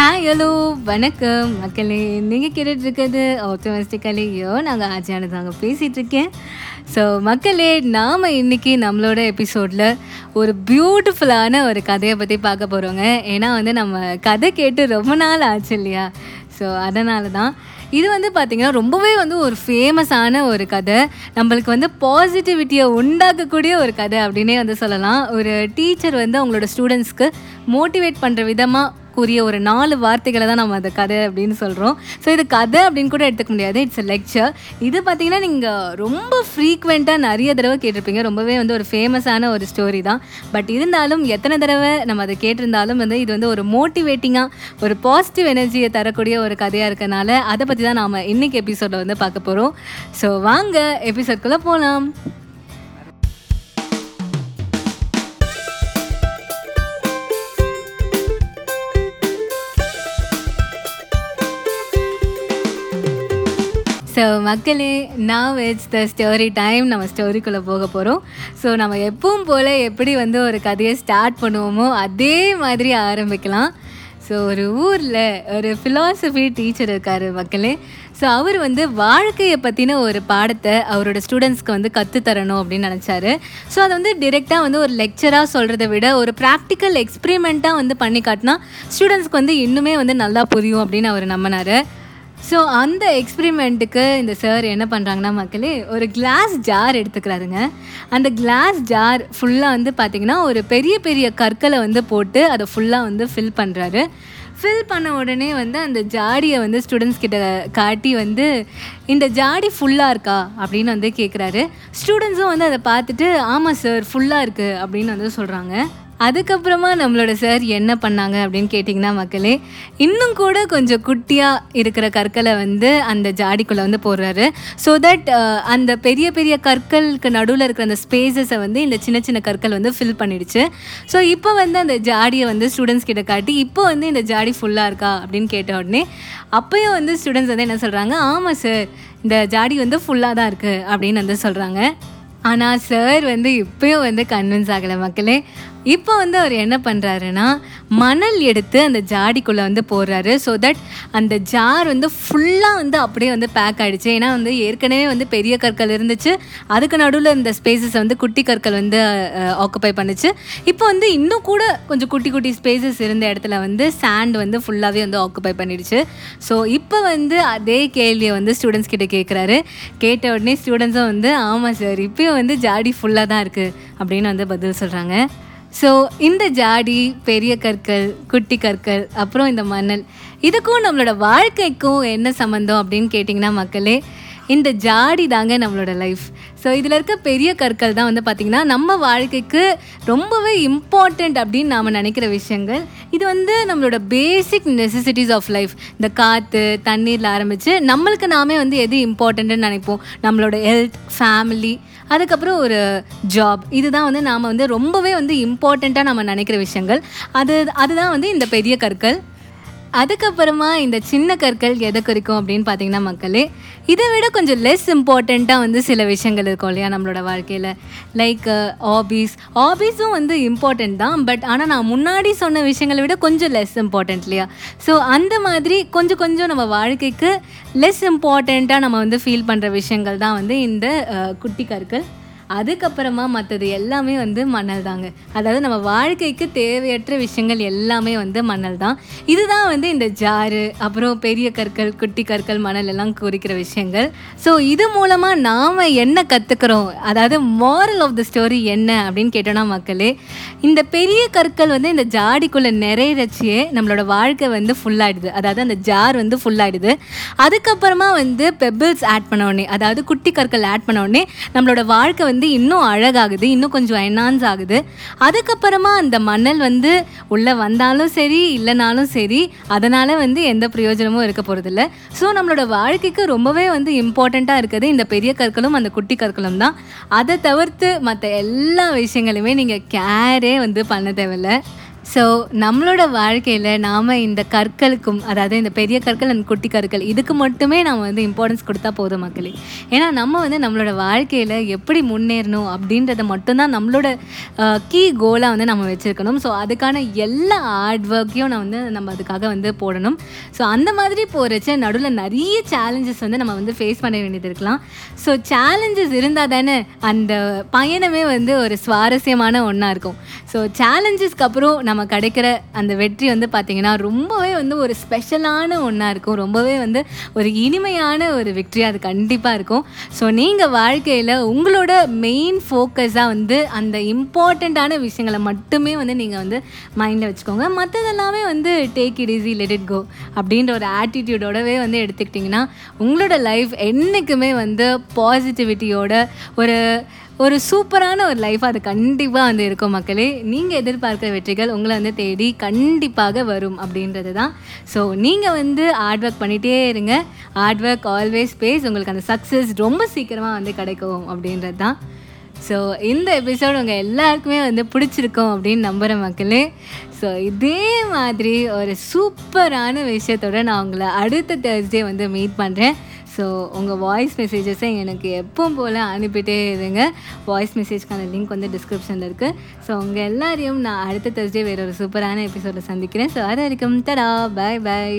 Hi hello வணக்கம். மக்களே நீங்கள் கேட்டுட்ருக்கிறது ஆப்டமிஸ்டிக்கலையோ நாங்கள் ஆச்சியான தாங்க பேசிகிட்ருக்கேன் ஸோ மக்களே நாம் இன்றைக்கி நம்மளோட எபிசோடில் ஒரு பியூட்டிஃபுல்லான ஒரு கதையை பற்றி பார்க்க போகிறோங்க ஏன்னா வந்து நம்ம கதை கேட்டு ரொம்ப நாள் ஆச்சு இல்லையா? ஸோ அதனால தான் இது வந்து பார்த்திங்கன்னா ரொம்பவே வந்து ஒரு ஃபேமஸான ஒரு கதை. நம்மளுக்கு வந்து பாசிட்டிவிட்டியை உண்டாக்கக்கூடிய ஒரு கதை அப்படின்னே வந்து சொல்லலாம். ஒரு டீச்சர் வந்து அவங்களோட ஸ்டூடெண்ட்ஸ்க்கு மோட்டிவேட் பண்ணுற விதமாக கூறிய ஒரு நாலு வார்த்தைகளை தான் நம்ம அந்த கதை அப்படின்னு சொல்கிறோம் ஸோ இது கதை அப்படின்னு கூட எடுத்துக்க முடியாது. இட்ஸ் எ லெக்சர் இது பார்த்தீங்கன்னா நீங்கள் ரொம்ப ஃப்ரீக்வெண்ட்டாக நிறைய தடவை கேட்டிருப்பீங்க. ரொம்பவே வந்து ஒரு ஃபேமஸான ஒரு ஸ்டோரி தான். பட் இருந்தாலும் எத்தனை தடவை நம்ம அதை கேட்டிருந்தாலும் வந்து இது வந்து ஒரு மோட்டிவேட்டிங்காக ஒரு பாசிட்டிவ் எனர்ஜியை தரக்கூடிய ஒரு கதையாக இருக்கனால அதை பற்றி தான் நாம் இன்றைக்கி எபிசோடில் வந்து பார்க்க போகிறோம் ஸோ வாங்க எபிசோட்குள்ளே போகலாம் ஸோ மக்களே நான் இட்ஸ் த ஸ்டோரி டைம் நம்ம ஸ்டோரிக்குள்ளே போக போகிறோம் ஸோ நம்ம எப்பவும் போல் எப்படி வந்து ஒரு கதையை ஸ்டார்ட் பண்ணுவோமோ அதே மாதிரி ஆரம்பிக்கலாம். ஸோ ஒரு ஊரில் ஒரு ஃபிலாசபி டீச்சர் இருக்கார் மக்களே. ஸோ அவர் வந்து வாழ்க்கையை பற்றின ஒரு பாடத்தை அவரோட ஸ்டூடெண்ட்ஸ்க்கு வந்து கற்றுத்தரணும் அப்படின்னு நினச்சாரு. ஸோ அதை வந்து டிரெக்டாக வந்து ஒரு லெக்சராக சொல்கிறத விட ஒரு ப்ராக்டிக்கல் எக்ஸ்பிரிமெண்ட்டாக வந்து பண்ணி காட்டினா ஸ்டூடெண்ட்ஸ்க்கு வந்து இன்னுமே வந்து நல்லா புரியும் அப்படின்னு அவர் நம்பினார். ஸோ அந்த எக்ஸ்பிரிமெண்ட்டுக்கு இந்த சார் என்ன பண்ணுறாங்கன்னா மக்களே ஒரு கிளாஸ் ஜார் எடுத்துக்கிறாருங்க. அந்த கிளாஸ் ஜார் ஃபுல்லாக வந்து பார்த்திங்கன்னா ஒரு பெரிய பெரிய கற்களை வந்து போட்டு அதை ஃபுல்லாக வந்து ஃபில் பண்ணுறாரு ஃபில் பண்ண உடனே வந்து அந்த ஜாடியை வந்து ஸ்டூடெண்ட்ஸ் கிட்ட காட்டி வந்து இந்த ஜாடி ஃபுல்லாக இருக்கா? அப்படின்னு வந்து கேட்குறாரு ஸ்டூடெண்ட்ஸும் வந்து அதை பார்த்துட்டு ஆமாம் சார் ஃபுல்லாக இருக்குது அப்படின்னு வந்து சொல்கிறாங்க அதுக்கப்புறமா நம்மளோட சார் என்ன பண்ணாங்க அப்படின்னு கேட்டிங்கன்னா மக்களே இன்னும் கூட கொஞ்சம் குட்டியாக இருக்கிற கற்களை வந்து அந்த ஜாடிக்குள்ளே வந்து போடுறாரு. ஸோ தட் அந்த பெரிய பெரிய கற்களுக்கு நடுவில் இருக்கிற அந்த ஸ்பேசஸை வந்து இந்த சின்ன சின்ன கற்கள் வந்து ஃபில் பண்ணிடுச்சு. ஸோ இப்போ வந்து அந்த ஜாடியை வந்து ஸ்டூடெண்ட்ஸ் கிட்ட காட்டி இப்போ வந்து இந்த ஜாடி ஃபுல்லாக இருக்கா அப்படின்னு கேட்ட உடனே அப்போயும் வந்து ஸ்டூடெண்ட்ஸ் வந்து என்ன சொல்கிறாங்க ஆமாம் சார் இந்த ஜாடி வந்து ஃபுல்லாக தான் இருக்குது அப்படின்னு வந்து சொல்கிறாங்க ஆனால் சார் வந்து இப்போயும் வந்து கன்வின்ஸ் ஆகலை மக்களே. இப்போ வந்து அவர் என்ன பண்ணுறாருன்னா மணல் எடுத்து அந்த ஜாடிக்குள்ளே வந்து போடுறாரு. ஸோ தட் அந்த ஜார் வந்து ஃபுல்லாக வந்து அப்படியே வந்து பேக் ஆகிடுச்சு ஏன்னா வந்து ஏற்கனவே வந்து பெரிய கற்கள் இருந்துச்சு. அதுக்கு நடுவில் இந்த ஸ்பேசஸ் வந்து குட்டி கற்கள் வந்து ஆக்குப்பை பண்ணுச்சு. இப்போ வந்து இன்னும் கூட கொஞ்சம் குட்டி குட்டி ஸ்பேசஸ் இருந்த இடத்துல வந்து சாண்ட் வந்து ஃபுல்லாகவே வந்து ஆக்குப்பை பண்ணிடுச்சு. ஸோ இப்போ வந்து அதே கேள்வியை வந்து ஸ்டூடெண்ட்ஸ் கிட்டே கேட்குறாரு கேட்ட உடனே ஸ்டூடெண்ட்ஸும் வந்து ஆமாம் சார் இப்போயும் வந்து ஜாடி ஃபுல்லாக தான் இருக்குது அப்படின்னு வந்து பதில் சொல்கிறாங்க ஸோ இந்த ஜாடி பெரிய கற்கள் குட்டி கற்கள் அப்புறம் இந்த மணல் இதுக்கும் நம்மளோட வாழ்க்கைக்கும் என்ன சம்மந்தம் அப்படின்னு கேட்டிங்கன்னா மக்களே இந்த ஜாடி தாங்க நம்மளோட லைஃப் ஸோ இதில் இருக்க பெரிய கற்கள் தான் வந்து பார்த்திங்கன்னா நம்ம வாழ்க்கைக்கு ரொம்பவே இம்பார்ட்டண்ட் அப்படின்னு நாம் நினைக்கிற விஷயங்கள். இது வந்து நம்மளோட பேசிக் நெசசிட்டிஸ் ஆஃப் லைஃப் இந்த காற்று தண்ணீரில் ஆரம்பித்து நம்மளுக்கு நாமே வந்து எது இம்பார்ட்டண்ட்டுன்னு நினைப்போம். நம்மளோட ஹெல்த் ஃபேமிலி அதுக்கப்புறம் ஒரு ஜாப் இதுதான் வந்து நாம் வந்து ரொம்பவே வந்து இம்பார்ட்டண்ட்டாக நம்ம நினைக்கிற விஷயங்கள். அது அதுதான் வந்து இந்த பெரிய கற்கள். அதுக்கப்புறமா இந்த சின்ன கற்கள் எதை குறிக்கும் அப்படின்னு பார்த்தீங்கன்னா மக்களே இதை விட கொஞ்சம் லெஸ் இம்பார்ட்டண்ட்டாக வந்து சில விஷயங்கள் இருக்கும் இல்லையா நம்மளோட வாழ்க்கையில்? லைக் ஹாபீஸ் ஹாபீஸும் வந்து இம்பார்ட்டண்ட் தான் பட் ஆனால் நான் முன்னாடி சொன்ன விஷயங்களை விட கொஞ்சம் லெஸ் இம்பார்ட்டண்ட் இல்லையா? ஸோ அந்த மாதிரி கொஞ்சம் கொஞ்சம் நம்ம வாழ்க்கைக்கு லெஸ் இம்பார்ட்டண்ட்டாக நம்ம வந்து ஃபீல் பண்ணுற விஷயங்கள் தான் வந்து இந்த uh, குட்டி கற்கள். அதுக்கப்புறமா மற்றது எல்லாமே வந்து மணல் தாங்க. அதாவது நம்ம வாழ்க்கைக்கு தேவையற்ற விஷயங்கள் எல்லாமே வந்து மணல் தான். இதுதான் வந்து இந்த ஜாரு அப்புறம் பெரிய கற்கள் குட்டி கற்கள் மணல் எல்லாம் குறிக்கிற விஷயங்கள். ஸோ இது மூலமாக நாம் என்ன கற்றுக்குறோம் அதாவது மாரல் ஆஃப் த ஸ்டோரி என்ன அப்படின்னு கேட்டோன்னா மக்களே இந்த பெரிய கற்கள் வந்து இந்த ஜாடிக்குள்ளே நிறையறச்சியே நம்மளோட வாழ்க்கை வந்து ஃபுல்லாகிடுது அதாவது அந்த ஜார் வந்து ஃபுல்லாகிடுது அதுக்கப்புறமா வந்து பெபிள்ஸ் ஆட் பண்ண உடனே அதாவது குட்டி கற்கள் ஆட் பண்ண உடனே நம்மளோட வாழ்க்கை வந்து வந்து இன்னும் அழகாகுது இன்னும் கொஞ்சம் என்ஹான்ஸ் ஆகுது. அதுக்கப்புறமா அந்த மணல் வந்து உள்ளே வந்தாலும் சரி இல்லைனாலும் சரி அதனால் வந்து எந்த பிரயோஜனமும் இருக்க போகிறதில்ல ஸோ நம்மளோட வாழ்க்கைக்கு ரொம்பவே வந்து இம்பார்ட்டண்ட்டாக இருக்குது. இந்த பெரிய கற்களும் அந்த குட்டி கற்களும் தான். அதை தவிர்த்து மற்ற எல்லா விஷயங்களுமே நீங்கள் கேரே வந்து பண்ண தேவையில்லை. ஸோ நம்மளோட வாழ்க்கையில் நாம் இந்த கற்களுக்கும் அதாவது இந்த பெரிய கற்கள் அண்ட் குட்டி கற்கள் இதுக்கு மட்டுமே நம்ம வந்து இம்பார்ட்டன்ஸ் கொடுத்தா போதும் மக்களே. ஏன்னா நம்ம வந்து நம்மளோட வாழ்க்கையில் எப்படி முன்னேறணும் அப்படின்றத மட்டும்தான் நம்மளோட கீ கோலாக வந்து நம்ம வச்சுருக்கணும். ஸோ அதுக்கான எல்லா ஹார்ட் ஒர்க்கையும் நான் வந்து நம்ம அதுக்காக வந்து போடணும். ஸோ அந்த மாதிரி போகிறச்ச நடுவில் நிறைய சேலஞ்சஸ் வந்து நம்ம வந்து ஃபேஸ் பண்ண வேண்டியது இருக்கலாம். ஸோ சேலஞ்சஸ் இருந்தால் தானே அந்த பயணமே வந்து ஒரு சுவாரஸ்யமான ஒன்றா இருக்கும். ஸோ சேலஞ்சஸ்க்கு அப்புறம் நம்ம கிடைக்கிற அந்த வெற்றி வந்து பார்த்திங்கன்னா ரொம்பவே வந்து ஒரு ஸ்பெஷலான ஒன்றா இருக்கும். ரொம்பவே வந்து ஒரு இனிமையான ஒரு வெற்றி அது கண்டிப்பாக இருக்கும். ஸோ நீங்கள் வாழ்க்கையில் உங்களோட மெயின் ஃபோக்கஸாக வந்து அந்த இம்பார்ட்டண்ட்டான விஷயங்களை மட்டுமே வந்து நீங்கள் வந்து மைண்டில் வச்சுக்கோங்க. மற்றதெல்லாமே வந்து take it easy let it go அப்படின்ற ஒரு ஆட்டிடியூடோடவே வந்து எடுத்துக்கிட்டிங்கன்னா உங்களோட லைஃப் என்றைக்குமே வந்து பாசிட்டிவிட்டியோட ஒரு ஒரு சூப்பரான ஒரு லைஃப் அது கண்டிப்பாக வந்து இருக்கும் மக்களே. நீங்கள் எதிர்பார்க்குற வெற்றிகள் உங்களை வந்து தேடி கண்டிப்பாக வரும் அப்படின்றது தான். ஸோ நீங்கள் வந்து ஹார்ட் ஒர்க் பண்ணிகிட்டே இருங்க. ஹார்ட் ஒர்க் ஆல்வேஸ் பேஸ் உங்களுக்கு அந்த சக்ஸஸ் ரொம்ப சீக்கிரமாக வந்து கிடைக்கும் அப்படின்றது தான். ஸோ இந்த எபிசோடு உங்கள் எல்லாருக்குமே வந்து பிடிச்சிருக்கும் அப்படின்னு நம்புகிற மக்களே. ஸோ இதே மாதிரி ஒரு சூப்பரான விஷயத்தோட நான் உங்களை அடுத்த தேர்ஸ்டே வந்து மீட் பண்ணுறேன் ஸோ உங்கள் வாய்ஸ் மெசேஜஸை எனக்கு எப்பவும் போல் அனுப்பிட்டே இருங்க. வாய்ஸ் மெசேஜ்க்கான லிங்க் வந்து டிஸ்கிரிப்ஷனில் இருக்குது ஸோ உங்கள் எல்லாரையும் நான் அடுத்த தேர்ஸ்டே வேறு ஒரு சூப்பரான எபிசோடை சந்திக்கிறேன். ஸோ அது வரைக்கும் தடா பாய் பாய்